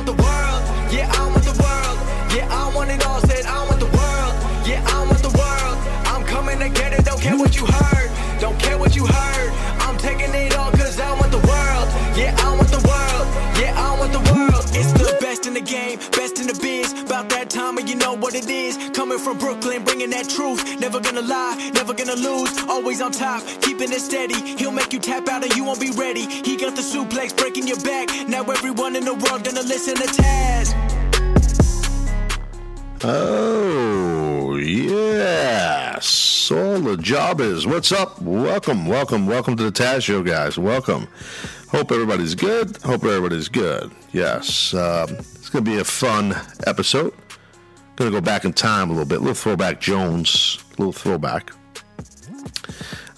want the world. Yeah, I want the world. Yeah, I want it all. Said the game, best in the biz. About that time and you know what it is. Coming from Brooklyn, bringing that truth. Never gonna lie, never gonna lose. Always on top, keeping it steady. He'll make you tap out and you won't be ready. He got the suplex breaking your back. Now everyone in the world gonna listen to Taz. Oh, yes. All the jobbers. What's up? Welcome, welcome, welcome to the Taz Show, guys. Welcome. Hope everybody's good. Hope everybody's good. Yes. Um, it's going to be a fun episode. Going to go back in time a little bit. A little throwback Jones. A little throwback.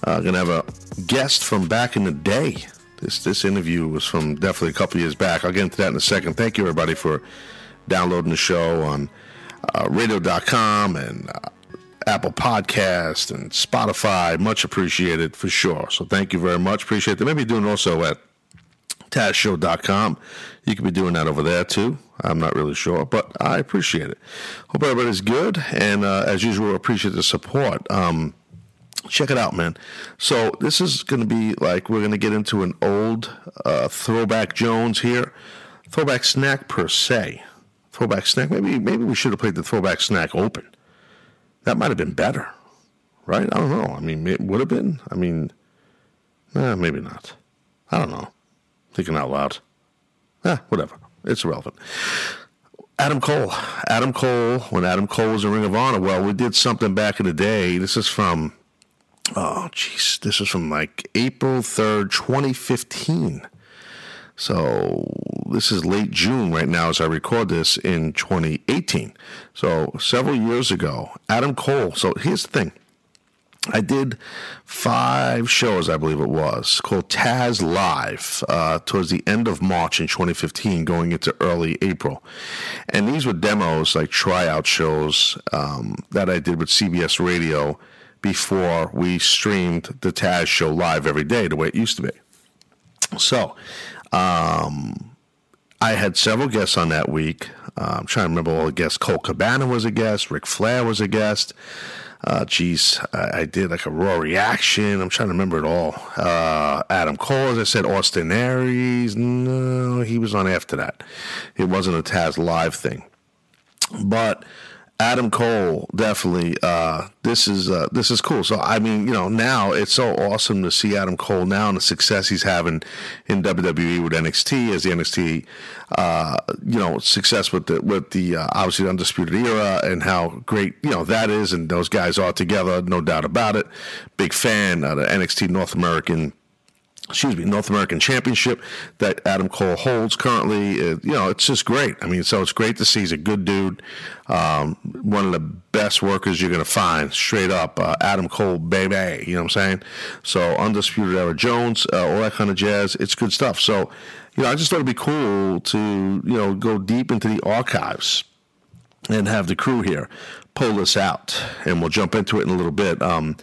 Uh, going to have a guest from back in the day. This this interview was from definitely a couple years back. I'll get into that in a second. Thank you, everybody, for downloading the show on uh, radio.com and uh, Apple Podcast and Spotify. Much appreciated for sure. So thank you very much. Appreciate that. Maybe doing also at TazShow.com. You could be doing that over there too. I'm not really sure, but I appreciate it. Hope everybody's good. And uh, as usual, appreciate the support. Um, check it out, man. So this is going to be like we're going to get into an old uh, throwback Jones here, throwback snack per se throwback snack. Maybe maybe we should have played the throwback snack open. That might have been better, right? I don't know. I mean, it would have been. I mean, eh, maybe not. I don't know. Thinking out loud. Eh, whatever. It's irrelevant. Adam Cole. Adam Cole, when Adam Cole was in Ring of Honor, well, we did something back in the day. This is from, oh, jeez, this is from like April 3rd, 2015. So this is late June right now as I record this in 2018. So several years ago, Adam Cole. So here's the thing. I did five shows, I believe it was, called Taz Live uh, towards the end of March in 2015, going into early April. And these were demos, like tryout shows um, that I did with CBS Radio before we streamed the Taz show live every day, the way it used to be. So um, I had several guests on that week. Uh, I'm trying to remember all the guests. Colt Cabana was a guest. Ric Flair was a guest. Uh, geez, I, I, did like a raw reaction. I'm trying to remember it all. Uh, Adam Cole, as I said, Austin Aries. No, he was on after that. It wasn't a Taz live thing. But Adam Cole, definitely. Uh, this is uh, this is cool. So I mean, you know, now it's so awesome to see Adam Cole now and the success he's having in WWE with NXT as the NXT, uh, you know, success with the with the uh, obviously the undisputed era and how great you know that is and those guys are together, no doubt about it. Big fan of the NXT North American excuse me, North American Championship that Adam Cole holds currently. Uh, you know, it's just great. I mean, so it's great to see he's a good dude, um, one of the best workers you're going to find, straight up. Uh, Adam Cole, baby. You know what I'm saying? So, Undisputed Era Jones, uh, all that kind of jazz. It's good stuff. So, you know, I just thought it'd be cool to, you know, go deep into the archives and have the crew here pull this out. And we'll jump into it in a little bit. Um,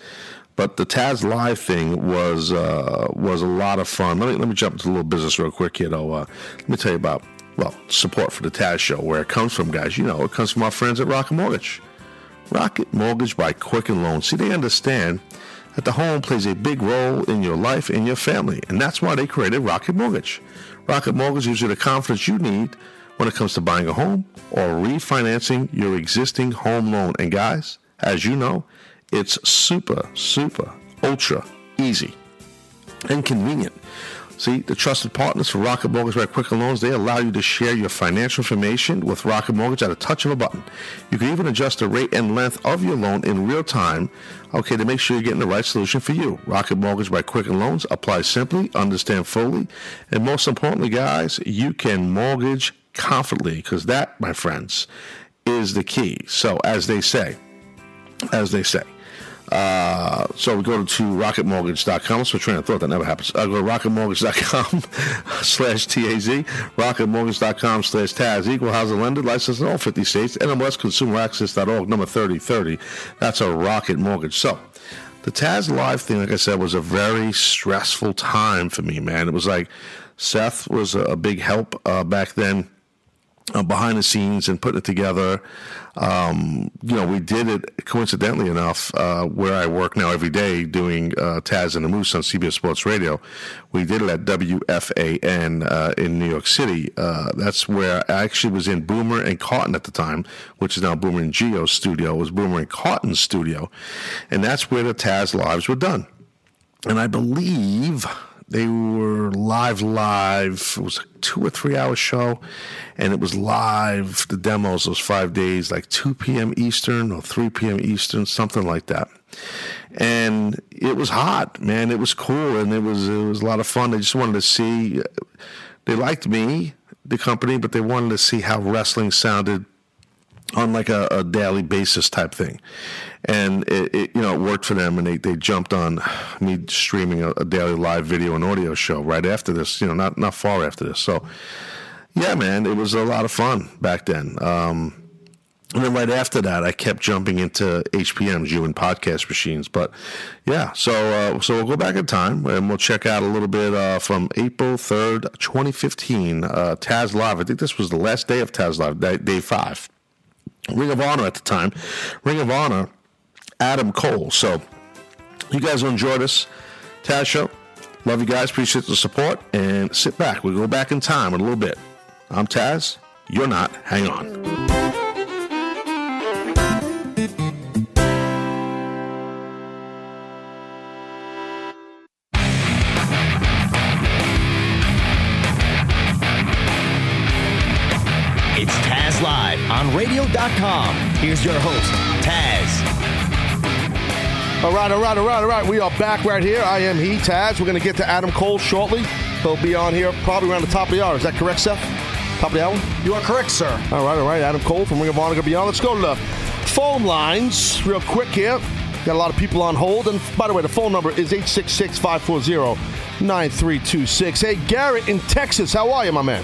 but the Taz Live thing was uh, was a lot of fun. Let me let me jump into a little business real quick, know. Uh, let me tell you about well support for the Taz Show, where it comes from, guys. You know, it comes from our friends at Rocket Mortgage. Rocket Mortgage by Quicken Loans. See, they understand that the home plays a big role in your life and your family, and that's why they created Rocket Mortgage. Rocket Mortgage gives you the confidence you need when it comes to buying a home or refinancing your existing home loan. And guys, as you know, it's super, super, ultra easy and convenient. See, the trusted partners for Rocket Mortgage by Quicken Loans, they allow you to share your financial information with Rocket Mortgage at a touch of a button. You can even adjust the rate and length of your loan in real time, okay, to make sure you're getting the right solution for you. Rocket Mortgage by Quicken Loans, apply simply, understand fully, and most importantly, guys, you can mortgage confidently because that, my friends, is the key. So, as they say, as they say, uh, so we go to rocketmortgage.com. So train of thought that never happens. I uh, go to rocketmortgage.com slash TAZ, rocketmortgage.com slash TAZ, equal housing lender, licensed in all 50 states, NMLSconsumeraccess.org, number 3030. That's a Rocket Mortgage. So the Taz Live thing, like I said, was a very stressful time for me, man. It was like Seth was a big help uh, back then uh, behind the scenes and putting it together. Um, you know, we did it coincidentally enough uh, where I work now every day doing uh, Taz and the Moose on CBS Sports Radio. We did it at WFAN uh, in New York City. Uh, that's where I actually was in Boomer and Carton at the time, which is now Boomer and Gio's studio. It was Boomer and Carton's studio, and that's where the Taz lives were done. And I believe they were live, live. It was a two or three hour show, and it was live. The demos those five days, like two p.m. Eastern or three p.m. Eastern, something like that. And it was hot, man. It was cool, and it was it was a lot of fun. They just wanted to see. They liked me, the company, but they wanted to see how wrestling sounded on like a, a, daily basis type thing. And it, it, you know, it worked for them and they, they jumped on me streaming a, a, daily live video and audio show right after this, you know, not, not far after this. So yeah, man, it was a lot of fun back then. Um, and then right after that, I kept jumping into HPMs, you and podcast machines. But yeah, so uh, so we'll go back in time and we'll check out a little bit uh, from April third, twenty fifteen. Uh, Taz Live. I think this was the last day of Taz Live, day, day five. Ring of Honor at the time. Ring of Honor, Adam Cole. So you guys will enjoy this Taz show. Love you guys. Appreciate the support. And sit back. We'll go back in time in a little bit. I'm Taz. You're not. Hang on. It's Taz Live on radio.com. Here's your host, Taz. All right, all right, all right, all right. We are back right here. I am he, Taz. We're going to get to Adam Cole shortly. He'll be on here probably around the top of the hour. Is that correct, Seth? Top of the hour? You are correct, sir. All right, all right. Adam Cole from Ring of Honor going to be on. Let's go to the phone lines real quick here. Got a lot of people on hold. And by the way, the phone number is 866 540 9326. Hey, Garrett in Texas. How are you, my man?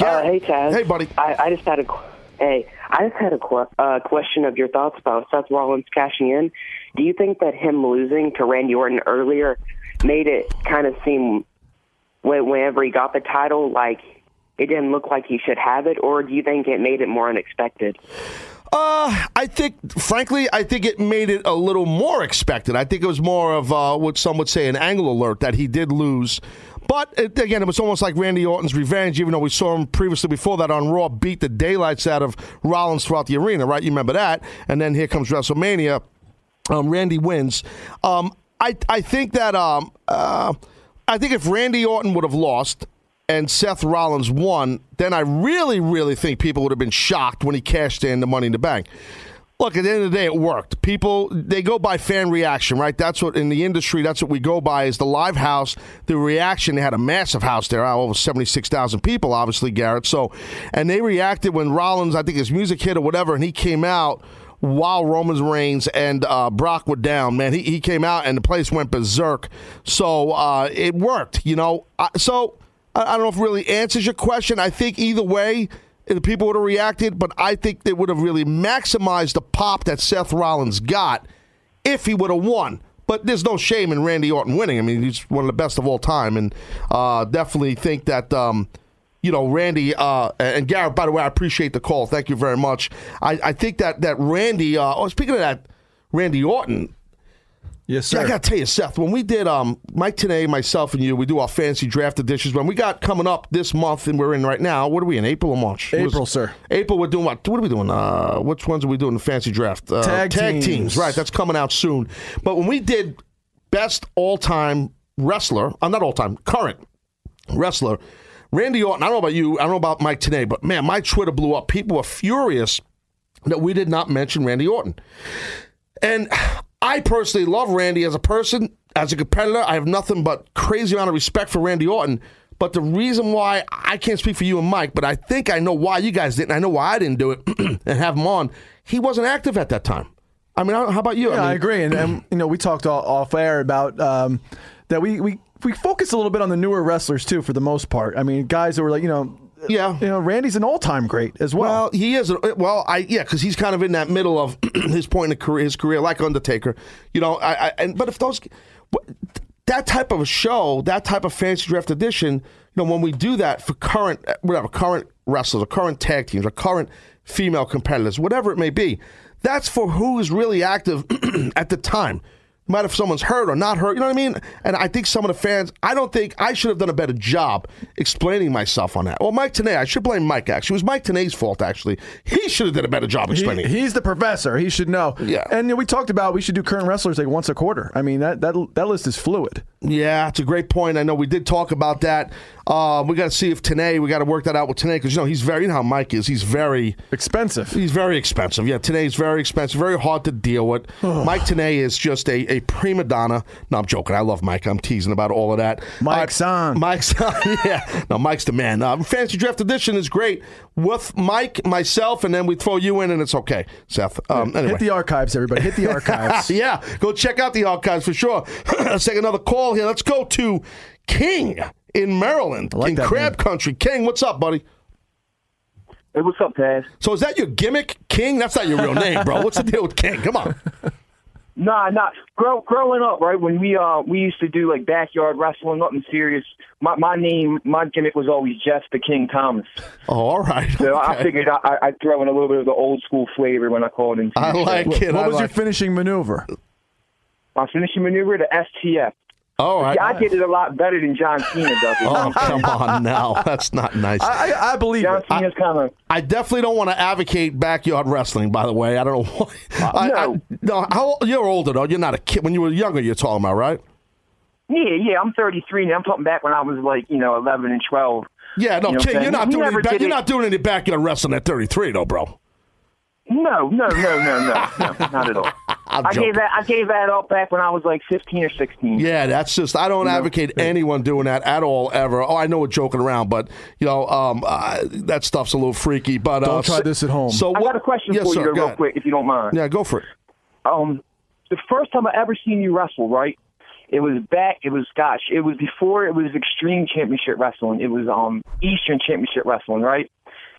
Uh, hey, Taz. Hey, buddy. I, I just had a hey. I just had a qu- uh, question of your thoughts about Seth Rollins cashing in. Do you think that him losing to Randy Orton earlier made it kind of seem whenever he got the title like it didn't look like he should have it, or do you think it made it more unexpected? Uh, I think, frankly, I think it made it a little more expected. I think it was more of uh, what some would say an angle alert that he did lose but it, again, it was almost like Randy Orton's revenge, even though we saw him previously before that on Raw beat the daylights out of Rollins throughout the arena, right? You remember that? And then here comes WrestleMania. Um, Randy wins. Um, I I think that um, uh, I think if Randy Orton would have lost and Seth Rollins won, then I really really think people would have been shocked when he cashed in the Money in the Bank look, at the end of the day, it worked. People they go by fan reaction, right? That's what in the industry. That's what we go by is the live house. The reaction. They had a massive house there, over seventy six thousand people, obviously, Garrett. So, and they reacted when Rollins, I think his music hit or whatever, and he came out while Roman Reigns and uh, Brock were down. Man, he he came out and the place went berserk. So uh, it worked, you know. so. I don't know if it really answers your question. I think either way, the people would have reacted, but I think they would have really maximized the pop that Seth Rollins got if he would have won. But there's no shame in Randy Orton winning. I mean, he's one of the best of all time, and uh, definitely think that. Um, you know, Randy uh, and Garrett. By the way, I appreciate the call. Thank you very much. I, I think that that Randy. Uh, oh, speaking of that, Randy Orton. Yes, sir. I got to tell you, Seth, when we did um, Mike Tenay, myself, and you, we do our fantasy draft editions. When we got coming up this month, and we're in right now, what are we in, April or March? April, was, sir. April, we're doing what? What are we doing? Uh, which ones are we doing the fantasy draft? Uh, tag, tag teams. teams. Right, that's coming out soon. But when we did best all time wrestler, uh, not all time, current wrestler, Randy Orton, I don't know about you, I don't know about Mike Tenay, but man, my Twitter blew up. People were furious that we did not mention Randy Orton. And I personally love Randy as a person, as a competitor. I have nothing but crazy amount of respect for Randy Orton. But the reason why I can't speak for you and Mike, but I think I know why you guys didn't. I know why I didn't do it and have him on. He wasn't active at that time. I mean, how about you? Yeah, I, mean, I agree. And, and, you know, we talked off air about um, that we, we we focus a little bit on the newer wrestlers too, for the most part. I mean, guys that were like, you know, yeah, you know, Randy's an all-time great as well. Well, he is. Well, I yeah, because he's kind of in that middle of his point in career, his career, like Undertaker. You know, I, I and but if those that type of a show, that type of fantasy draft edition, you know, when we do that for current, whatever, current wrestlers or current tag teams or current female competitors, whatever it may be, that's for who is really active at the time. No matter if someone's hurt or not hurt, you know what I mean? And I think some of the fans, I don't think I should have done a better job explaining myself on that. Well, Mike Tenay, I should blame Mike actually. It was Mike Tenay's fault actually. He should have done a better job explaining. it. he's the professor. He should know. Yeah. And you know, we talked about we should do current wrestlers like once a quarter. I mean that that that list is fluid. Yeah, it's a great point. I know we did talk about that. Uh, we got to see if Tenay, we got to work that out with Tenay because you know he's very, you know how Mike is. He's very, Expensive. he's very expensive. Yeah, Tenay's very expensive, very hard to deal with. Mike Tenay is just a, a prima donna. No, I'm joking. I love Mike. I'm teasing about all of that. Mike's Uh, on. Mike's on. Yeah, no, Mike's the man. Uh, Fantasy Draft Edition is great with Mike, myself, and then we throw you in, and it's okay, Seth. Um, anyway. Hit the archives, everybody. Hit the archives. yeah, go check out the archives for sure. Let's take another call here. Let's go to King in Maryland, like in that Crab name. Country. King, what's up, buddy? Hey, what's up, Taz? So is that your gimmick, King? That's not your real name, bro. What's the deal with King? Come on. Nah, nah. Grow, growing up, right when we uh we used to do like backyard wrestling, nothing serious. My my name, my gimmick was always Jeff the King Thomas. Oh, all right. So I figured I, I- I'd throw in a little bit of the old school flavor when I called in. I like it. what I was your finishing maneuver? My finishing maneuver, the STF. Oh, All right. Yeah, I did it a lot better than John Cena does. it. Oh, come on now. That's not nice. I, I, I believe John. Cena's kind of I definitely don't want to advocate backyard wrestling. By the way, I don't know why. I, I, no. no, how you're older though? You're not a kid. When you were younger, you're talking about, right? yeah, yeah. I'm 33 now. I'm talking back when I was like you know 11 and 12. Yeah, no, You know what King, I'm you're not? We doing any back, you're not doing any backyard wrestling at 33, though, bro. No, no, no, no, no, no, not at all. I'm joking. gave that I gave that up back when I was like 15 or 16. Yeah, that's just I don't advocate anyone doing that at all ever. Oh, I know we're joking around, but you know um, uh, that stuff's a little freaky. But uh, Don't try this at home. So I what, got a question yes, for sir, you real ahead. quick, if you don't mind. Yeah, go for it. Um, the first time I ever seen you wrestle, right? It was back. It was gosh. It was before it was Extreme Championship Wrestling. It was um Eastern Championship Wrestling, right?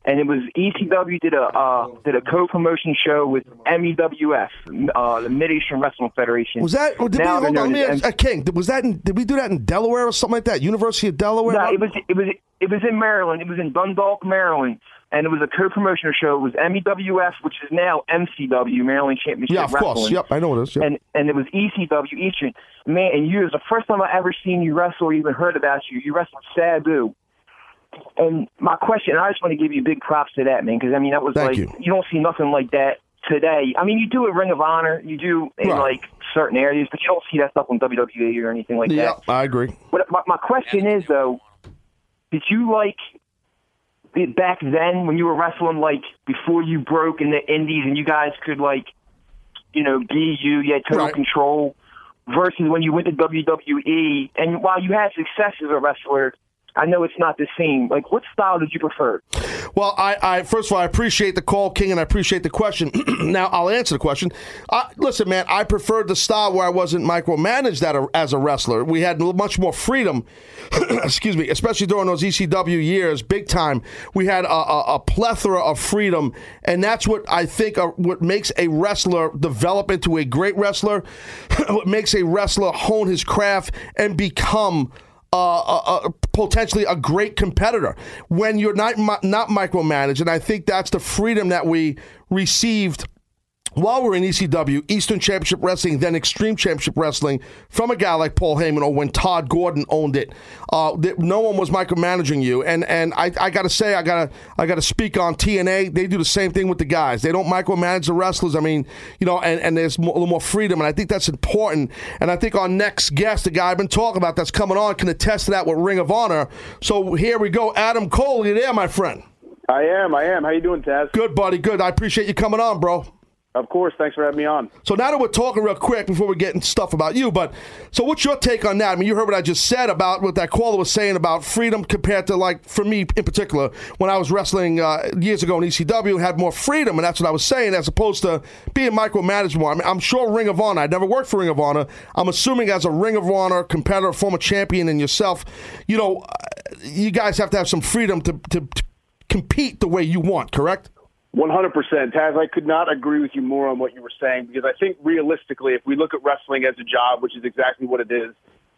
And it was ECW did a uh, did a co-promotion show with MEWF, uh, the Mid Eastern Wrestling Federation. Was that? Did we, Now hold on, let me as uh, King? Did, was that? In, did we do that in Delaware or something like that? University of Delaware? No, it was it was it was in Maryland. It was in Dundalk, Maryland, and it was a co-promotional show. It was MEWF, which is now MCW, Maryland Championship yeah, of Wrestling. course. Yep, I know it is. Yep. And and it was ECW Eastern. Man, and you it was the first time I ever seen you wrestle or even heard about you. You wrestled Sabu. And my question, I just want to give you big props to that, man, because I mean that was Thank like you. don't see nothing like that today. I mean, you do a Ring of Honor, you do in Right. like certain areas, but you don't see that stuff on WWE or anything like that. yeah, that. I agree. But my, my question is though, did you like back then when you were wrestling, like before you broke in the Indies and you guys could like, you know, be you, you had total Right. control, versus when you went to WWE and while you had success as a wrestler, I know it's not the same. Like, what style did you prefer? Well, I, I first of all, I appreciate the call, King, and I appreciate the question. now, I'll answer the question. Uh, listen, man, I preferred the style where I wasn't micromanaged at a, as a wrestler. We had much more freedom. excuse me, especially during those ECW years, big time. We had a, a, a plethora of freedom, and that's what I think uh what makes a wrestler develop into a great wrestler. what makes a wrestler hone his craft and become uh, uh, potentially a great competitor. When you're not not micromanaged, and I think that's the freedom that we received while we're in ECW, Eastern Championship Wrestling, then Extreme Championship Wrestling, from a guy like Paul Heyman, or when Todd Gordon owned it, uh, that no one was micromanaging you. And and I, I got to say, I gotta I gotta speak on TNA. They do the same thing with the guys. They don't micromanage the wrestlers. I mean, you know, and, and there's mo- a little more freedom, and I think that's important. And I think our next guest, the guy I've been talking about, that's coming on, can attest to that with Ring of Honor. So here we go, Adam Cole. You there, my friend? I am. I am. How you doing, Taz? Good, buddy. Good. I appreciate you coming on, bro. Of course. Thanks for having me on. So now that we're talking real quick before we get into stuff about you, but so what's your take on that? I mean, you heard what I just said about what that caller was saying about freedom compared to like for me in particular when I was wrestling uh, years ago in ECW, had more freedom, and that's what I was saying as opposed to being micromanaged more. I mean, I'm sure Ring of Honor. I never worked for Ring of Honor. I'm assuming as a Ring of Honor competitor, former champion, and yourself, you know, uh, you guys have to have some freedom to, to, to compete the way you want. Correct? 100%. Taz, I could not agree with you more on what you were saying because I think realistically, if we look at wrestling as a job, which is exactly what it is,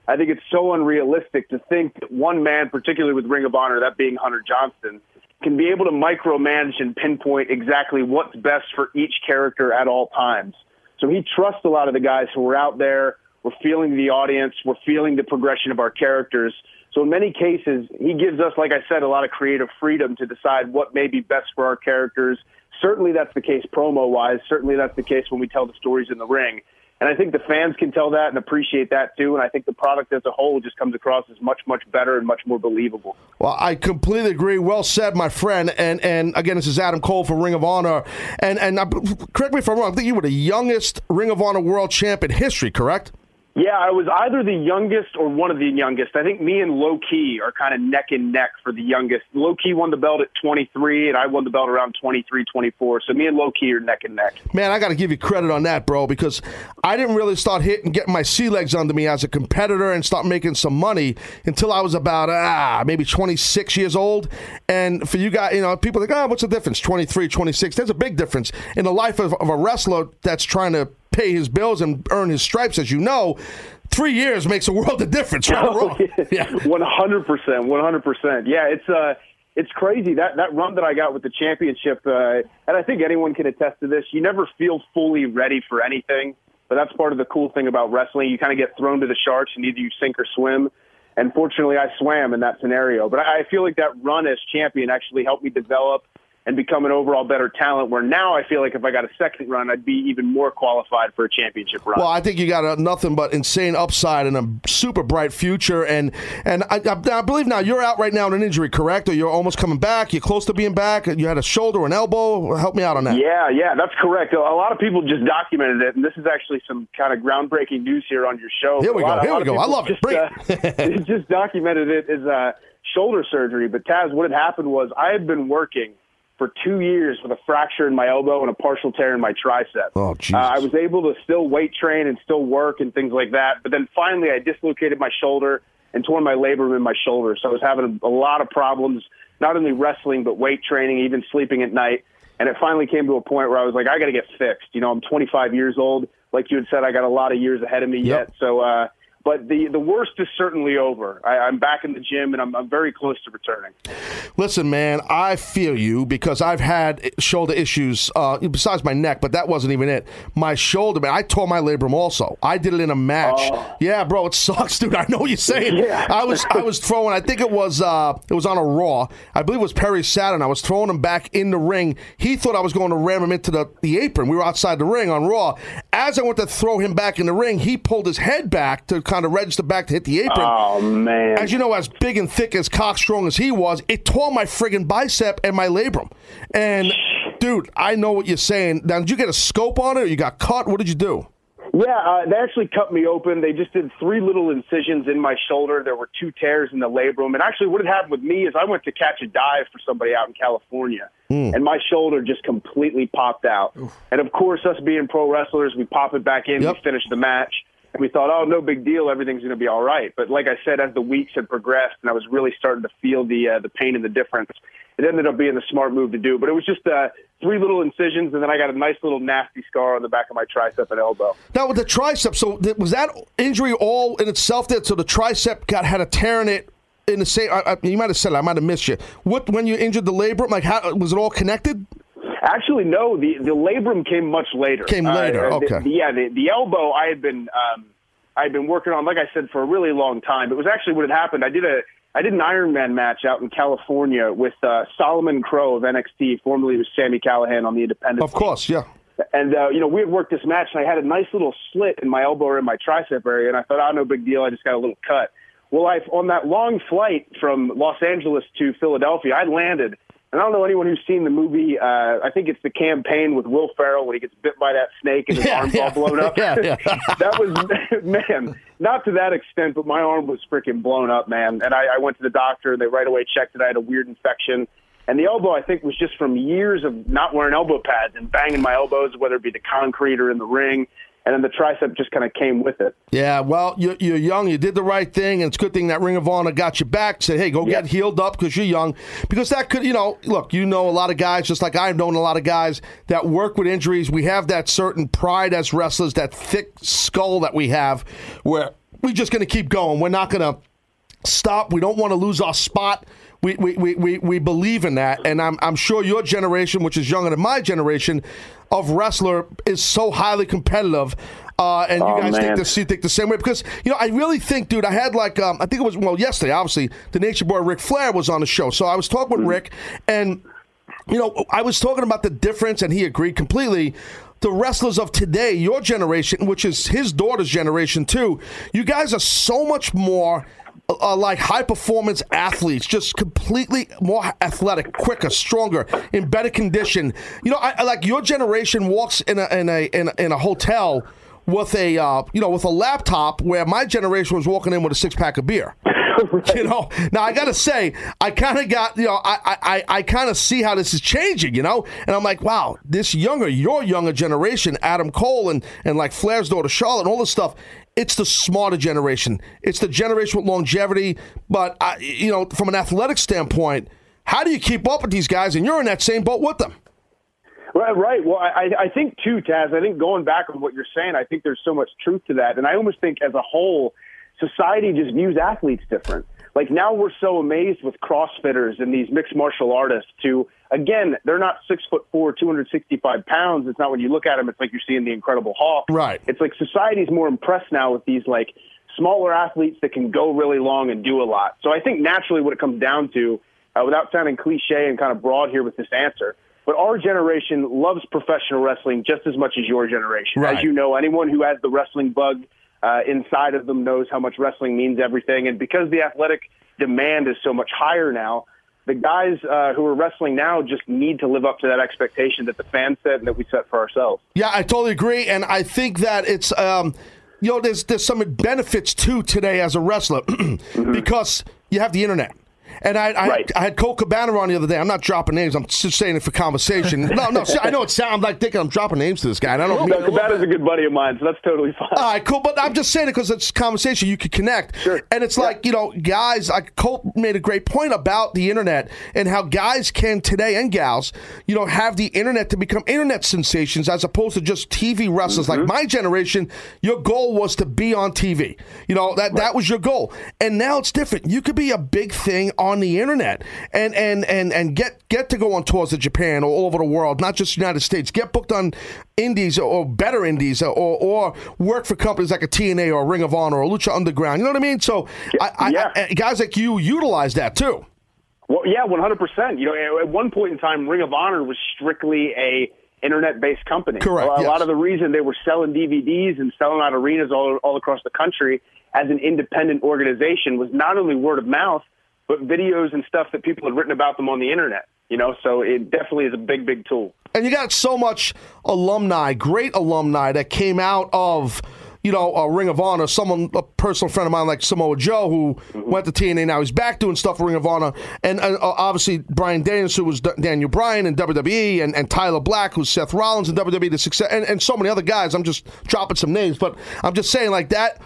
I think it's so unrealistic to think that one man, particularly with Ring of Honor, that being Hunter Johnston, can be able to micromanage and pinpoint exactly what's best for each character at all times. So he trusts a lot of the guys who are out there. We're feeling the audience. We're feeling the progression of our characters. So in many cases, he gives us, like I said, a lot of creative freedom to decide what may be best for our characters. Certainly that's the case promo wise. Certainly that's the case when we tell the stories in the ring. And I think the fans can tell that and appreciate that too. And I think the product as a whole just comes across as much, much better and much more believable. Well, I completely agree. Well said, my friend. And and again, this is Adam Cole for Ring of Honor. And and uh, correct me if I'm wrong. I think you were the youngest Ring of Honor World Champ in history. Correct? Yeah, I was either the youngest or one of the youngest. I think me and Low Ki are kind of neck and neck for the youngest. Low Ki won the belt at 23, and I won the belt around 23, 24. So me and Low Ki are neck and neck. Man, I got to give you credit on that, bro, because I didn't really start hitting, getting my sea legs under me as a competitor and start making some money until I was about, ah, maybe 26 years old. And for you guys, you know, people think, oh, what's the difference? 23, 26. There's a big difference in the life of, of a wrestler that's trying to pay his bills and earn his stripes, as you know, three years makes a world of difference. Right wrong. Yeah, one hundred percent, one hundred percent. Yeah, it's uh, it's crazy that that run that I got with the championship, uh, and I think anyone can attest to this. You never feel fully ready for anything, but that's part of the cool thing about wrestling. You kind of get thrown to the sharks, and either you sink or swim. And fortunately, I swam in that scenario. But I feel like that run as champion actually helped me develop and become an overall better talent. Where now I feel like if I got a second run, I'd be even more qualified for a championship run. Well, I think you got a, nothing but insane upside and a super bright future. And and I, I, I, believe now you're out right now in an injury, correct? Or you're almost coming back? You're close to being back? You had a shoulder, or an elbow? Help me out on that. Yeah, yeah, that's correct. A lot of people just documented it, and this is actually some kind of groundbreaking news here on your show. Here we lot, go. Here we go. I love just, it. Uh, just documented it as uh, shoulder surgery. But Taz, what had happened was I had been working for two years with a fracture in my elbow and a partial tear in my tricep. Oh. Uh, I was able to still weight train and still work and things like that. But then finally, I dislocated my shoulder and torn my labrum in my shoulder. So I was having a, a lot of problems, not only wrestling, but weight training, even sleeping at night. And it finally came to a point where I was like, I got to get fixed. You know, I'm 25 years old. Like you had said, I got a lot of years ahead of me Yep. yet. So, uh, but the, the worst is certainly over. I, I'm back in the gym and I'm, I'm very close to returning. Listen, man, I feel you because I've had shoulder issues uh, besides my neck, but that wasn't even it. My shoulder, man, I tore my labrum also. I did it in a match. Yeah, bro, it sucks, dude. I know what you're saying. Yeah. I was I was throwing. I think it was uh, it was on a Raw. I believe it was Perry Saturn. I was throwing him back in the ring. He thought I was going to ram him into the, the apron. We were outside the ring on Raw. As I went to throw him back in the ring, he pulled his head back to kind of register back to hit the apron. Oh, man. As you know, as big and thick as cock strong as he was, it tore my friggin' bicep and my labrum. And dude, I know what you're saying. Now, did you get a scope on it, or you got cut? What did you do? Yeah, uh, they actually cut me open. They just did three little incisions in my shoulder. There were two tears in the labrum. And actually, what had happened with me is I went to catch a dive for somebody out in California, and my shoulder just completely popped out. And of course, us being pro wrestlers, we pop it back in, Yep. we finish the match. And we thought, oh, no big deal. Everything's going to be all right. But like I said, as the weeks had progressed and I was really starting to feel the uh, the pain and the difference, it ended up being the smart move to do. But it was just uh, three little incisions, and then I got a nice little nasty scar on the back of my tricep and elbow. Now with the tricep, so th- was that injury all in itself? That so the tricep got had a tear in it in the same. I, I, you might have said it. I might have missed you. What when you injured the labrum? Like how was it all connected? Actually, no. The the labrum came much later. Came later, Uh, okay. the- yeah, the, the elbow I had been um, I had been working on, like I said, for a really long time. It was actually what had happened. I did a I did an Ironman match out in California with uh, Solomon Crowe of NXT, formerly was Sami Callihan on the Independent. Of course, yeah. And uh, you know, we had worked this match, and I had a nice little slit in my elbow or in my tricep area, and I thought, oh, no big deal. I just got a little cut. Well, I on that long flight from Los Angeles to Philadelphia, I landed, and I don't know anyone who's seen the movie. Uh, I think it's the campaign with Will Ferrell when he gets bit by that snake and his Yeah, arm's yeah. all blown up. Yeah, yeah. that was man, not to that extent, but my arm was freaking blown up, man. And I, I went to the doctor. and They right away checked that I had a weird infection. And the elbow, I think, was just from years of not wearing elbow pads and banging my elbows, whether it be the concrete or in the ring. And then the tricep just kind of came with it. Yeah, well, you're, you're young. You did the right thing, and it's a good thing that Ring of Honor got you back. Said, hey, go Yeah. get healed up because you're young. Because that could, you know, look, you know a lot of guys, just like I've known a lot of guys that work with injuries. We have that certain pride as wrestlers, that thick skull that we have, where we're just going to keep going. We're not going to stop. We don't want to lose our spot. We, we, we, we, we believe in that. And I'm, I'm sure your generation, which is younger than my generation of wrestler, is so highly competitive. Uh, and you Oh, guys think you think the same way because you know I really think, dude. I had like um, I think it was well yesterday. Obviously, the Nature Boy Ric Flair was on the show, so I was talking with Rick, and you know I was talking about the difference, and he agreed completely. The wrestlers of today, your generation, which is his daughter's generation too, you guys are so much more uh, like high performance athletes, just completely more athletic, quicker, stronger, in better condition. You know, I, I like your generation walks in a in a in a, in a hotel with a uh, you know with a laptop, where my generation was walking in with a six pack of beer. You know, now I gotta say, I kind of got, you know, I I, I kind of see how this is changing, you know, and I'm like, wow, this younger, your younger generation, Adam Cole and and like Flair's daughter Charlotte, and all this stuff. It's the smarter generation. It's the generation with longevity. But I, you know, from an athletic standpoint, how do you keep up with these guys? And you're in that same boat with them. Right, right. Well, I, I think too, Taz. I think going back on what you're saying, I think there's so much truth to that, and I almost think as a whole, society just views athletes different. Like now, we're so amazed with CrossFitters and these mixed martial artists. To again, they're not six foot four, 265 pounds. It's not when you look at them, it's like you're seeing the Incredible Hulk. Right. It's like society's more impressed now with these like smaller athletes that can go really long and do a lot. So I think naturally, what it comes down to, uh, without sounding cliche and kind of broad here with this answer, but our generation loves professional wrestling just as much as your generation. Right. As you know, anyone who has the wrestling bug uh, inside of them knows how much wrestling means everything. And because the athletic demand is so much higher now, the guys uh, who are wrestling now just need to live up to that expectation that the fans set and that we set for ourselves. Yeah, I totally agree, and I think that it's um, you know there's there's some benefits too today as a wrestler because you have the internet. And I, I, Right. I had Colt Cabana on the other day. I'm not dropping names. I'm just saying it for conversation. No, no. I know it sounds like thinking I'm dropping names to this guy. And I don't No, Cabana's a good buddy of mine, so that's totally fine. all right, cool. But I'm just saying it because it's conversation. You could connect. Sure. And it's like, you know, guys, like Colt made a great point about the internet and how guys can today and gals, you know, have the internet to become internet sensations as opposed to just TV wrestlers. Like mm-hmm. my generation, your goal was to be on TV. You know, that, that was your goal. And now it's different. You could be a big thing on the internet and, and, and, and get, get to go on tours to Japan or all over the world, not just United States. Get booked on indies or better indies or, or work for companies like a TNA or Ring of Honor or Lucha Underground. You know what I mean? So I, I, Yeah. I, guys like you utilize that too. Well, yeah, one hundred percent. You know, at one point in time, Ring of Honor was strictly a internet-based company. Correct, A, a yes. lot of the reason they were selling DVDs and selling out arenas all all across the country as an independent organization was not only word of mouth, but videos and stuff that people had written about them on the internet. You know, so it definitely is a big, big tool. And you got so much alumni, great alumni that came out of, you know, a Ring of Honor. Someone, a personal friend of mine like Samoa Joe, who went to TNA. Now he's back doing stuff for Ring of Honor. And uh, obviously Brian Daniels, who was D- Daniel Bryan in WWE, and, and Tyler Black, who's Seth Rollins in WWE, the success, and, and so many other guys. I'm just dropping some names, but I'm just saying like that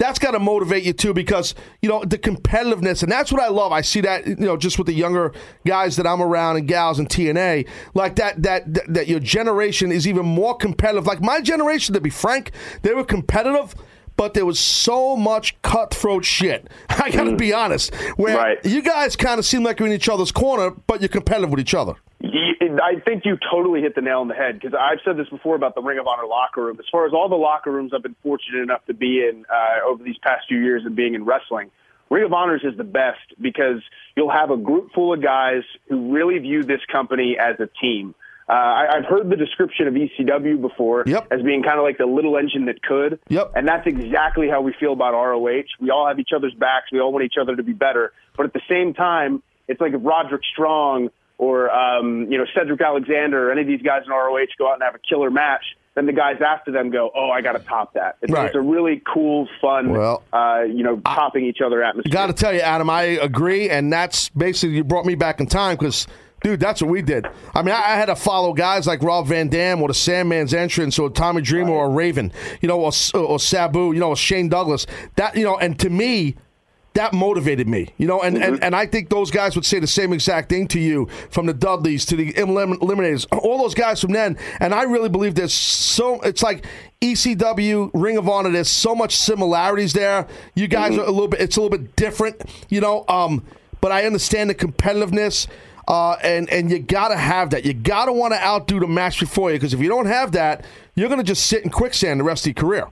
that's got to motivate you too because you know the competitiveness and that's what i love. I see that you know just with the younger guys that i'm around and gals in tna like that that that, that your generation is even more competitive. Like my generation to be frank they were competitive but there was so much cutthroat shit. I gotta be honest. Where Right. you guys kind of seem like you're in each other's corner, but you're competitive with each other. I think you totally hit the nail on the head because I've said this before about the Ring of Honor locker room. As far as all the locker rooms I've been fortunate enough to be in uh, over these past few years of being in wrestling, Ring of Honors is the best because you'll have a group full of guys who really view this company as a team. Uh, I, I've heard the description of ECW before Yep. as being kind of like the little engine that could. Yep. And that's exactly how we feel about ROH. We all have each other's backs. We all want each other to be better. But at the same time, it's like if Roderick Strong or um, you know Cedric Alexander or any of these guys in ROH go out and have a killer match, then the guys after them go, "Oh, I got to top that." It's, Right. it's a really cool, fun, Well, uh, you know, topping each other atmosphere. Got to tell you, Adam, I agree, and that's basically you brought me back in time because. Dude, that's what we did. I mean, I, I had to follow guys like Rob Van Dam or the Sandman's entrance or Tommy Dreamer or Raven, you know, or, or Sabu, you know, or Shane Douglas. That, you know, and to me, that motivated me, you know, and, Mm-hmm. and, and I think those guys would say the same exact thing to you from the Dudleys to the Elim- Eliminators, all those guys from then. And I really believe there's so, it's like ECW, Ring of Honor, there's so much similarities there. You guys Mm-hmm. are a little bit, it's a little bit different, you know, um, but I understand the competitiveness. Uh, and and you gotta have that. You gotta want to outdo the match before you, because if you don't have that, you're gonna just sit in quicksand the rest of your career.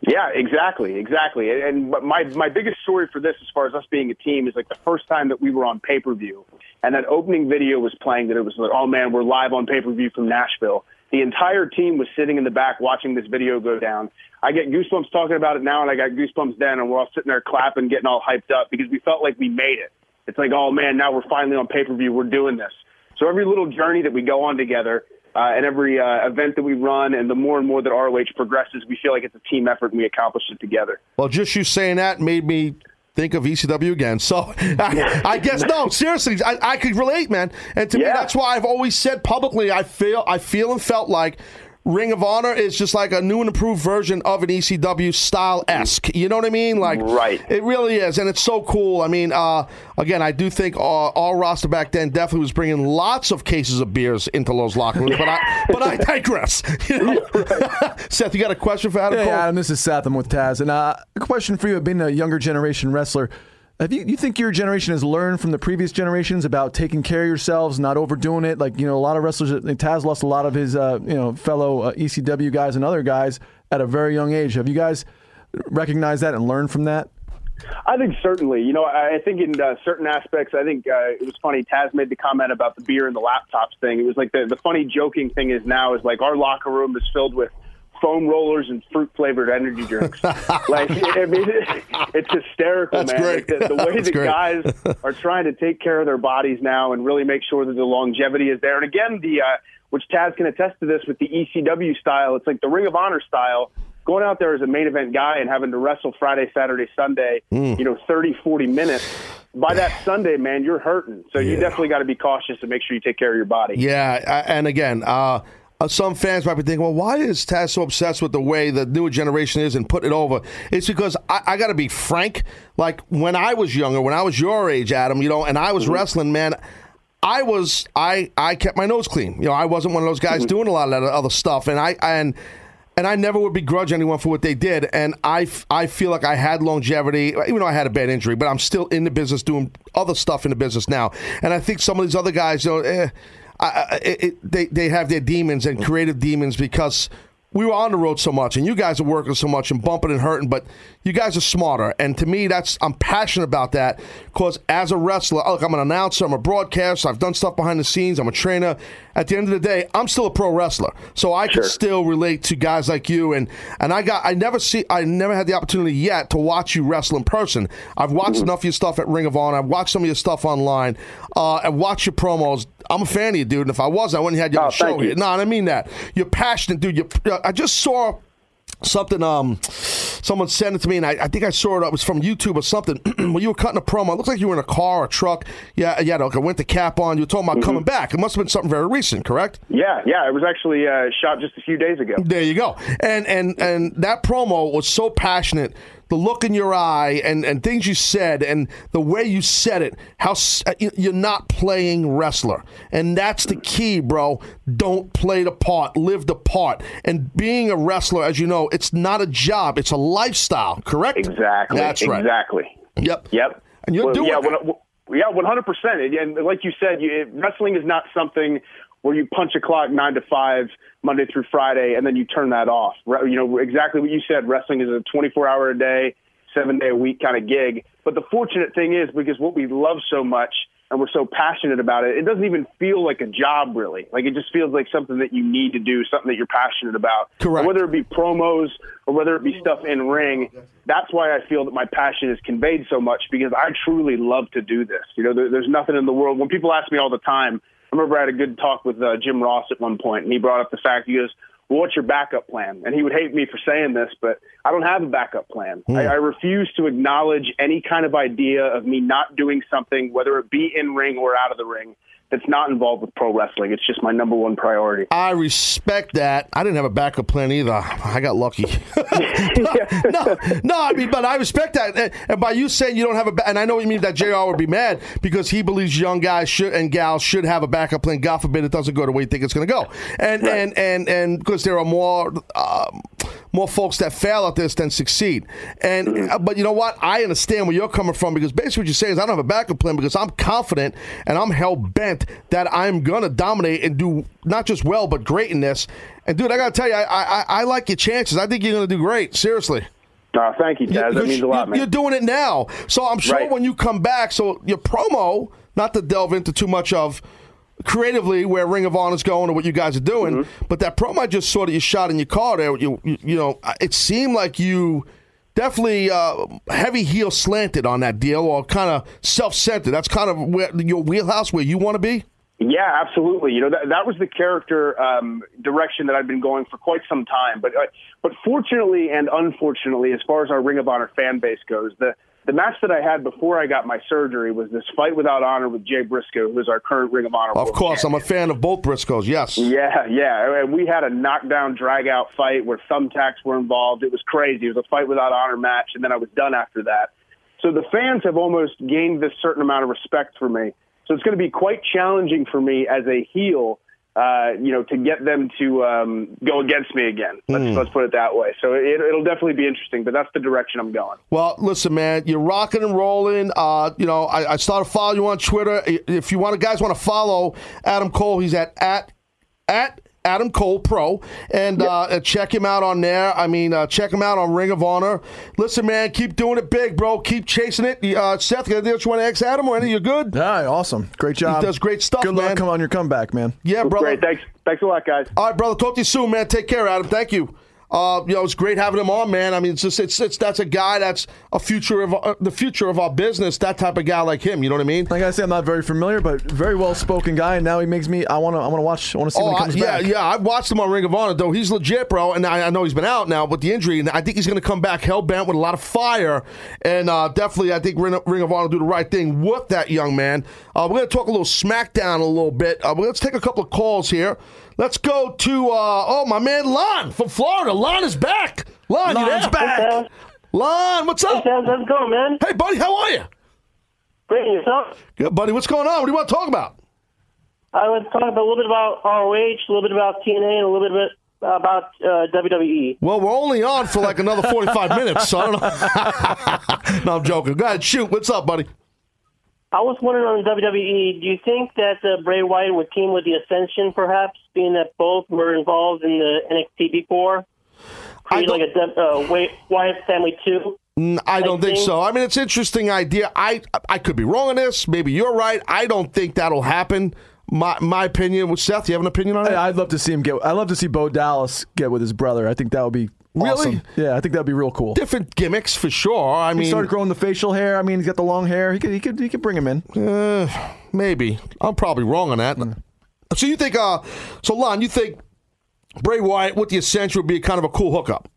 Yeah, exactly, exactly. And my my biggest story for this, as far as us being a team, is like the first time that we were on pay per view, and that opening video was playing. That it was like, oh man, we're live on pay per view from Nashville. The entire team was sitting in the back watching this video go down. I get goosebumps talking about it now, and I got goosebumps then, and we're all sitting there clapping, getting all hyped up because we felt like we made it. It's like, oh man, now we're finally on pay per view. We're doing this. So every little journey that we go on together, uh, and every uh, event that we run, and the more and more that ROH progresses, we feel like it's a team effort and we accomplish it together. Well, just you saying that made me think of ECW again. So I, I guess no, seriously, I, I could relate, man. And to me, that's why I've always said publicly, I feel, I feel and felt like. Ring of Honor is just like a new and improved version of an ECW style esque. You know what I mean? Like, Right. It really is, and it's so cool. I mean, uh, again, I do think uh, all roster back then definitely was bringing lots of cases of beers into those locker rooms. But I, but I digress. You know? Seth, you got a question for Adam Hey, Cole? Adam, this is Seth. I'm with Taz. And uh, a question for you, being a younger generation wrestler. Have you, you think your generation has learned from the previous generations about taking care of yourselves, not overdoing it? Like, you know, a lot of wrestlers, like Taz lost a lot of his, uh, you know, fellow uh, ECW guys and other guys at a very young age. Have you guys recognized that and learned from that? I think certainly. You know, I I think in uh, certain aspects, I think uh, it was funny. Taz made the comment about the beer and the laptops thing. It was like the the funny joking thing is now is like our locker room is filled with foam rollers and fruit flavored energy drinks. like I mean, it's hysterical, That's man. great. Like, the, the way That's that great. guys are trying to take care of their bodies now and really make sure that the longevity is there. And again, the uh, which Taz can attest to this with the ECW style. It's like the Ring of Honor style. Going out there as a main event guy and having to wrestle Friday, Saturday, Sunday, Hmm. you know, 30, 40 minutes. By that Sunday, man, you're hurting. So you definitely got to be cautious and make sure you take care of your body. Yeah, I- and again, uh, uh, some fans might be thinking, well, why is Taz so obsessed with the way the newer generation is and put it over? It's because I, I got to be frank. Like when I was younger, when I was your age, Adam, you know, and I was wrestling, man. I was I I kept my nose clean. You know, I wasn't one of those guys doing a lot of that other stuff, and I and and I never would begrudge anyone for what they did. And I, f- I feel like I had longevity, even though I had a bad injury, but I'm still in the business doing other stuff in the business now. And I think some of these other guys, you know, eh, I, it- they they have their demons and creative demons because we were on the road so much, and you guys are working so much and bumping and hurting, but you guys are smarter. And to me, that's I'm passionate about that because as a wrestler, look, I'm an announcer, I'm a broadcaster, I've done stuff behind the scenes, I'm a trainer. At the end of the day, I'm still a pro wrestler, so I can still relate to guys like you. And and I got I never see I never had the opportunity yet to watch you wrestle in person. I've watched enough of your stuff at Ring of Honor. I've watched some of your stuff online. Uh, I watch your promos. I'm a fan of you, dude. And if I was, I wouldn't have had you on Oh, the show you. here. No, I mean that. You're passionate, dude. You, I just saw something. Um, someone sent it to me, and I, I think I saw it. It was from YouTube or something. when you were cutting a promo, it looked like you were in a car or a truck. Yeah, you had like a winter cap on. You were talking about Mm-hmm. coming back. It must have been something very recent, correct? Yeah, yeah. It was actually uh, shot just a few days ago. There you go. And and and that promo was so passionate. The look in your eye and, and things you said and the way you said it, how uh, you- you're not playing wrestler. And that's the key, bro. Don't play the part, live the part. And being a wrestler, as you know, it's not a job, it's a lifestyle, correct? Exactly. That's right. Exactly. Yep. Yep. And you're Well, doing yeah, it. one- yeah, one hundred percent. And like you said, you, wrestling is not something where you punch a clock nine to five Monday through Friday and then you turn that off. You know exactly what you said. Wrestling is a twenty-four hour a day, seven day a week kind of gig. But the fortunate thing is because what we love so much and we're so passionate about it, it doesn't even feel like a job really. Like it just feels like something that you need to do, something that you're passionate about. Correct. And whether it be promos or whether it be stuff in ring, that's why I feel that my passion is conveyed so much because I truly love to do this. You know, there, there's nothing in the world. When people ask me all the time, I remember I had a good talk with uh, Jim Ross at one point, and he brought up the fact he goes, "Well, what's your backup plan?" And he would hate me for saying this, but I don't have a backup plan. I, I refuse to acknowledge any kind of idea of me not doing something, whether it be in ring or out of the ring, that's not involved with pro wrestling. It's just my number one priority. I respect that. I didn't have a backup plan either. I got lucky. no, no, I mean, but I respect that. And- And by you saying you don't have a, ba- and I know what you mean that Jr. would be mad because he believes young guys should and gals should have a backup plan. God forbid it doesn't go the way you think it's going to go. And and and and because there are more. Um, more folks that fail at this than succeed, and uh, but you know what? I understand where you're coming from because basically what you're saying is I don't have a backup plan because I'm confident and I'm hell bent that I'm gonna dominate and do not just well but great in this. And dude, I gotta tell you, I I, I like your chances. I think you're gonna do great. Seriously. Uh, thank you, Taz. That means a lot, man. You're doing it now, so I'm sure Right. when you come back, so your promo, not to delve into too much of creatively where Ring of Honor is going or what you guys are doing, Mm-hmm. but that promo I just saw that you shot in your car there, you you, you know, it seemed like you definitely uh, heavy heel slanted on that deal or kind of self centered. That's kind of where your wheelhouse where you want to be. Yeah, absolutely. You know that that was the character um, direction that I've been going for quite some time. But uh, but fortunately and unfortunately, as far as our Ring of Honor fan base goes, the the match that I had before I got my surgery was this fight without honor with Jay Briscoe, who is our current Ring of Honor. Of course, I'm a fan of both Briscoes. Yes. Yeah, yeah. And we had a knockdown, drag out fight where thumbtacks were involved. It was crazy. It was a fight without honor match, and then I was done after that. So the fans have almost gained this certain amount of respect for me. So it's going to be quite challenging for me as a heel, uh, you know, to get them to um, go against me again. Let's, let's put it that way. So it, it'll definitely be interesting, but that's the direction I'm going. Well, listen, man, you're rocking and rolling. Uh, you know, I, I started following you on Twitter. If you want, guys, want to follow Adam Cole, he's at at at Adam Cole Pro, and uh, check him out on there. I mean, uh, check him out on Ring of Honor. Listen, man, keep doing it big, bro. Keep chasing it. Uh, Seth, got anything you want to ask Adam or anything? You're good. Yeah, awesome. Great job. does great stuff, Good luck come on your comeback, man. Yeah, brother. Great. Thanks. Thanks a lot, guys. All right, brother. Talk to you soon, man. Take care, Adam. Thank you. Uh, you know, it's great having him on, man. I mean, it's just it's it's that's a guy that's a future of uh, the future of our business. That type of guy like him. You know what I mean? Like I said, I'm not very familiar, but very well spoken guy. And now he makes me. I want to. I want to watch. I want to see when Oh, he I, comes yeah, back. yeah. yeah. I've watched him on Ring of Honor, though. He's legit, bro. And I, I know he's been out now with the injury, and I think he's going to come back hell bent with a lot of fire. And uh, definitely, I think Ring, Ring of Honor do the right thing with that young man. Uh, we're going to talk a little SmackDown a little bit. Uh, let's take a couple of calls here. Let's go to uh, oh my man Lon from Florida. Lon is back. Lon, you Lon's there? back. Lon, what's up? How's it going, man? Hey, buddy, how are you? Great, yourself? Good, buddy. What's going on? What do you want to talk about? I was talking about a little bit about ROH, a little bit about TNA, and a little bit about uh, WWE. Well, we're only on for like another 45 minutes, so I don't know. no, I'm joking. Go ahead, shoot. What's up, buddy? I was wondering on WWE, do you think that uh, Bray Wyatt would team with the Ascension, perhaps, being that both were involved in the NXT before? Create don't- like a uh, Wyatt Family 2? N- I don't think think- so. I mean, it's an interesting idea. I I could be wrong on this. Maybe you're right. I don't think that'll happen. My my opinion. With Seth, you have an opinion on it? I'd love to see him get. I'd love to see Bo Dallas get with his brother. I think that would be Really? awesome. Yeah, I think that'd be real cool. Different gimmicks for sure. I mean, He mean, started growing the facial hair. I mean, he's got the long hair. He could. He could. He could bring him in. uh, maybe. I'm probably wrong on that. So you think? Uh, so Lon, you think Bray Wyatt with the Ascension would be kind of a cool hookup?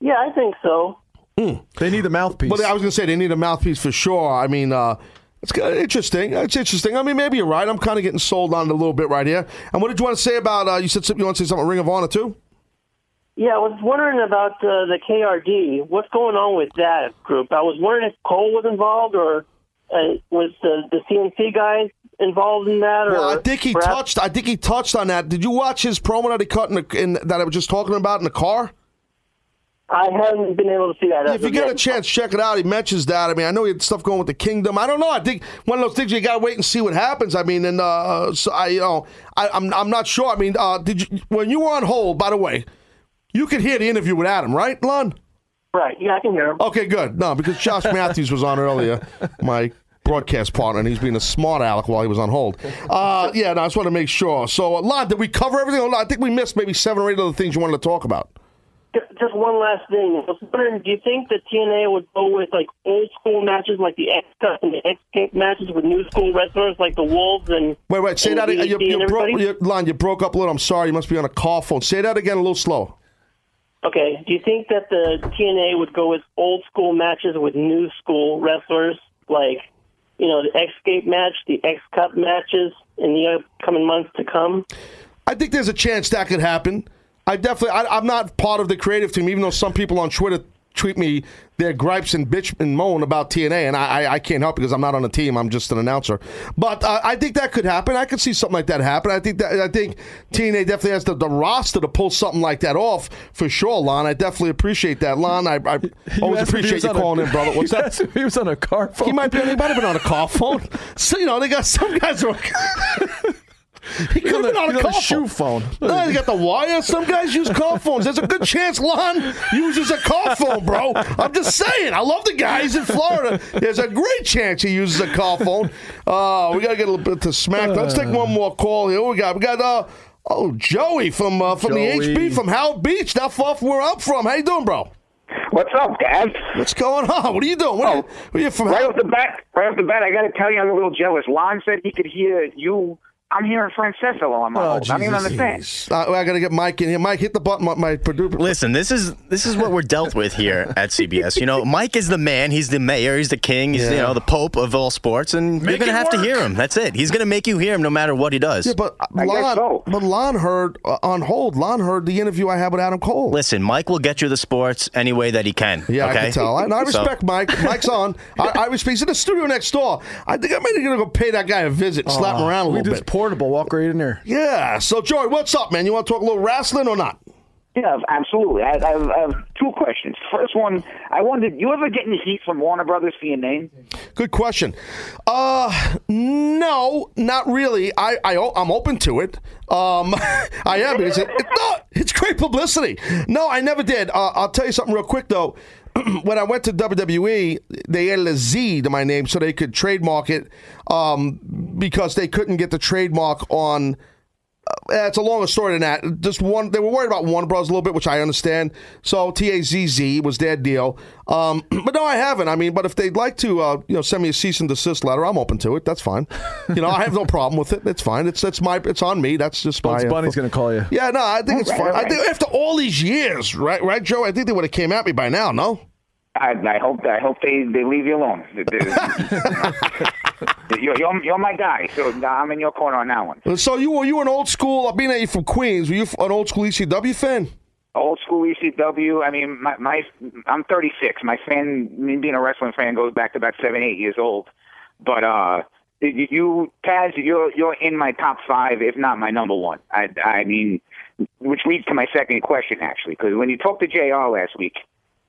Yeah, I think so. They need the mouthpiece. But I was going to say they need a mouthpiece for sure. I mean, uh, it's kinda interesting. It's interesting. I mean, maybe you're right. I'm kind of getting sold on it a little bit right here. And what did you want to say about? Uh, you said something, you want to say something about Ring of Honor too? Yeah, I was wondering about uh, the KRD. What's going on with that group? I was wondering if Cole was involved or uh, was the, the CNC guys involved in that? Or Well, I think he perhaps- touched. I think he touched on that. Did you watch his promo that he cut in, the, in that I was just talking about in the car? I haven't been able to see that. as If you get a chance, check it out. He mentions that. I mean, I know he had stuff going with the kingdom. I don't know. I think one of those things you got to wait and see what happens. I mean, and uh, so I, you know, I, I'm I'm not sure. I mean, uh, did you when you were on hold? By the way, you could hear the interview with Adam, right, Lon? Right. Yeah, I can hear him. Okay, good. No, because Josh Matthews was on earlier, my broadcast partner, and he's being a smart aleck while he was on hold. Uh, yeah, no, I just want to make sure. So, uh, Lon, did we cover everything? I think we missed maybe seven or eight other things you wanted to talk about. Just one last thing. I was wondering, do you think that TNA would go with like old school matches, like the X Cup and the X Games matches, with new school wrestlers like the Wolves and Wait, wait, say and that again. You, you and broke, everybody? you, Lon, you broke up a little. I'm sorry. You must be on a call phone. Say that again a little slow. Okay. Do you think that the TNA would go with old school matches with new school wrestlers, like you know the X Gate match, the X Cup matches, in the upcoming months to come? I think there's a chance that could happen. I definitely, I, I'm not part of the creative team, even though some people on Twitter tweet me their gripes and bitch and moan about TNA, and I, I, I can't help because I'm not on the team. I'm just an announcer. But uh, I think that could happen. I could see something like that happen. I think that I think TNA definitely has the, the roster to pull something like that off for sure, Lon. I definitely appreciate that, Lon. I, I always asked if he appreciate you on a- calling in, brother. What's that? He was on a car phone. He might be. He might have been on a car phone. So you know, they got some guys. Are, he could have been on a he's on car a shoe phone. No, they got the wire. Some guys use car phones. There's a good chance Lon uses a car phone, bro. I'm just saying. I love the guy. He's in Florida. There's a great chance he uses a car phone. Uh, we got to get a little bit to smack. Let's take one more call here. We got we got uh oh Joey from uh, from Joey. the HB from Howard Beach, not far from where I'm from. How you doing, bro? What's up, Dad? What's going on? What are you doing? What are you, what are you from? Right off the bat, right off the bat, I got to tell you, I'm a little jealous. Lon said he could hear you. I'm hearing Francesco on my Oh, hold. I don't even understand. Uh, I got to get Mike in here. Mike, hit the button. My, my producer. Listen, this is this is what we're dealt with here at CBS. You know, Mike is the man. He's the mayor. He's the king. He's you know the pope of all sports, and Make you're gonna it have to work. hear him. That's it. He's gonna make you hear him no matter what he does. Yeah, but I guess Lon, so. but Lon heard uh, on hold. Lon heard the interview I had with Adam Cole. Listen, Mike will get you the sports any way that he can. Yeah, okay? I can tell. I, and I So- respect Mike. Mike's on. I, I respect. He's in the studio next door. I think I'm maybe gonna go pay that guy a visit, and slap him around a we little just bit. Portable. Walk right in there. Yeah. So, Joy, what's up, man? You want to talk a little wrestling or not? Yeah, absolutely. I, I, have, I have two questions. First one, I wondered, you ever get any heat from Warner Brothers for your name? Good question. Uh, no, not really. I, I I'm open to it. Um, I am because it, it, no, it's great publicity. No, I never did. Uh, I'll tell you something real quick though. when I went to WWE, they added a Z to my name so they could trademark it um, because they couldn't get the trademark on. Uh, it's a longer story than that. Just one, they were worried about Warner Bros. a little bit, which I understand. So T A Z Z was their deal. Um, but no, I haven't. I mean, but if they'd like to, uh, you know, send me a cease and desist letter, I'm open to it. That's fine. You know, I have no problem with it. It's fine. It's it's my it's on me. That's just Bugs my. uh, Bunny's going to call you. Yeah, no, I think it's All fine. right, I think after all these years, right, right, Joe? I think they would have came at me by now. No. I, I hope I hope they, they leave you alone. you're, you're, you're my guy, so I'm in your corner on that one. So you were you an old school? Being that you're from Queens, were you an old school ECW fan? Old school ECW. I mean, my, my I'm 36. My fan, me being a wrestling fan, goes back to about seven, eight years old. But uh, you, you Taz, you're you're in my top five, if not my number one. I I mean, which leads to my second question actually, because when you talked to Jr. last week,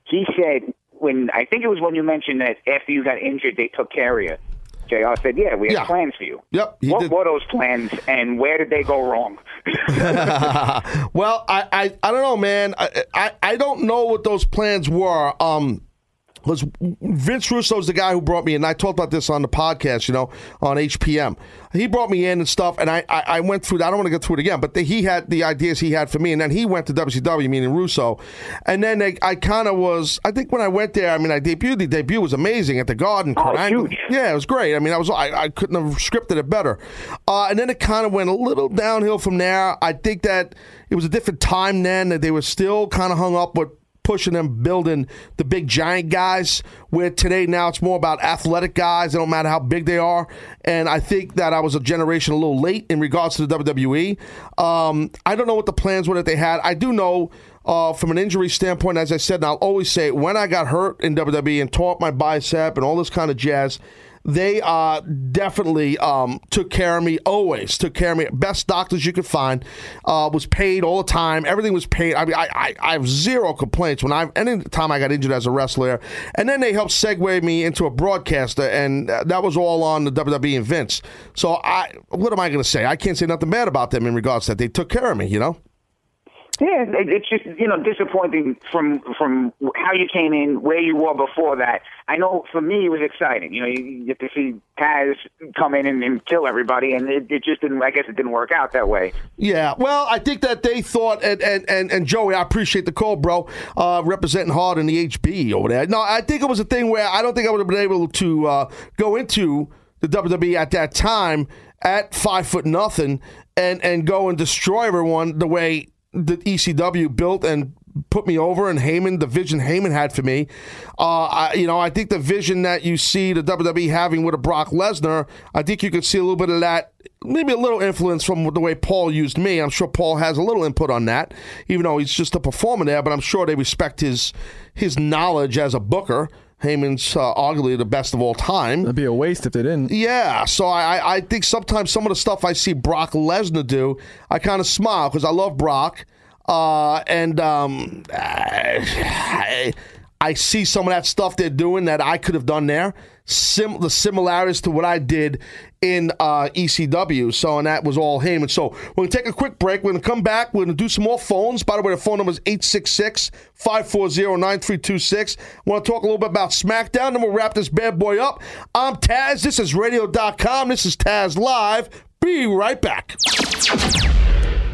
he said when I think it was when you mentioned that after you got injured, they took care of you. Jr. said, "Yeah, we have Yeah. plans for you." Yep, What did. were those plans, and where did they go wrong? Well, I, I, I don't know, man. I, I, I don't know what those plans were. Um, was Vince Russo's the guy who brought me in. I talked about this on the podcast, you know, on HPM. He brought me in and stuff, and I, I, I went through. I don't want to go through it again, but the, he had the ideas he had for me, and then he went to WCW, meaning Russo, and then they, I kind of was. I think when I went there, I mean, I debuted. The debut was amazing at the Garden. Oh, huge. Yeah, it was great. I mean, I was I, I couldn't have scripted it better. Uh, and then it kind of went a little downhill from there. I think that it was a different time then that they were still kind of hung up with pushing them building the big giant guys where today now it's more about athletic guys. It don't matter how big they are. And i think that i was a generation a little late in regards to the wwe um, i don't know what the plans were that they had. I do know uh, from an injury standpoint as i said and i'll always say when i got hurt in wwe and tore up my bicep and all this kind of jazz they uh, definitely um, took care of me always took care of me. Best doctors you could find uh, was paid all the time. Everything was paid. I mean I, I, I have zero complaints. When i any time i got injured as a wrestler and then they helped segue me into a broadcaster and that was all on the wwe and vince. So i what am i going to say? I can't say nothing bad about them in regards to that. They took care of me you know Yeah, it, it's just you know disappointing from from how you came in, where you were before that. I know for me it was exciting. You know, you, you get to see Taz come in and, and kill everybody, and it, it just didn't. I guess it didn't work out that way. Yeah, well, I think that they thought, and and, and, and Joey, I appreciate the call, bro, uh, representing hard in the HB over there. No, I think it was a thing where I don't think I would have been able to uh, go into the WWE at that time at five foot nothing and, and go and destroy everyone the way the ECW built and put me over and Heyman, the vision Heyman had for me. Uh, I, you know, I think the vision that you see the WWE having with a Brock Lesnar, I think you could see a little bit of that maybe a little influence from the way Paul used me. I'm sure Paul has a little input on that, even though he's just a performer there. But I'm sure they respect his his knowledge as a booker. Heyman's uh, arguably the best of all time. It'd be a waste if they didn't. Yeah, so I, I think sometimes some of the stuff I see Brock Lesnar do, I kind of smile because I love Brock, uh, and um, I, I see some of that stuff they're doing that I could have done there. Sim- the similarities to what I did in uh, ECW. So, and that was all him. And So, we're going to take a quick break. We're going to come back. We're going to do some more phones. By the way, the phone number is 866 540 9326. I want to talk a little bit about SmackDown, then we'll wrap this bad boy up. I'm Taz. This is radio.com. This is Taz Live. Be right back.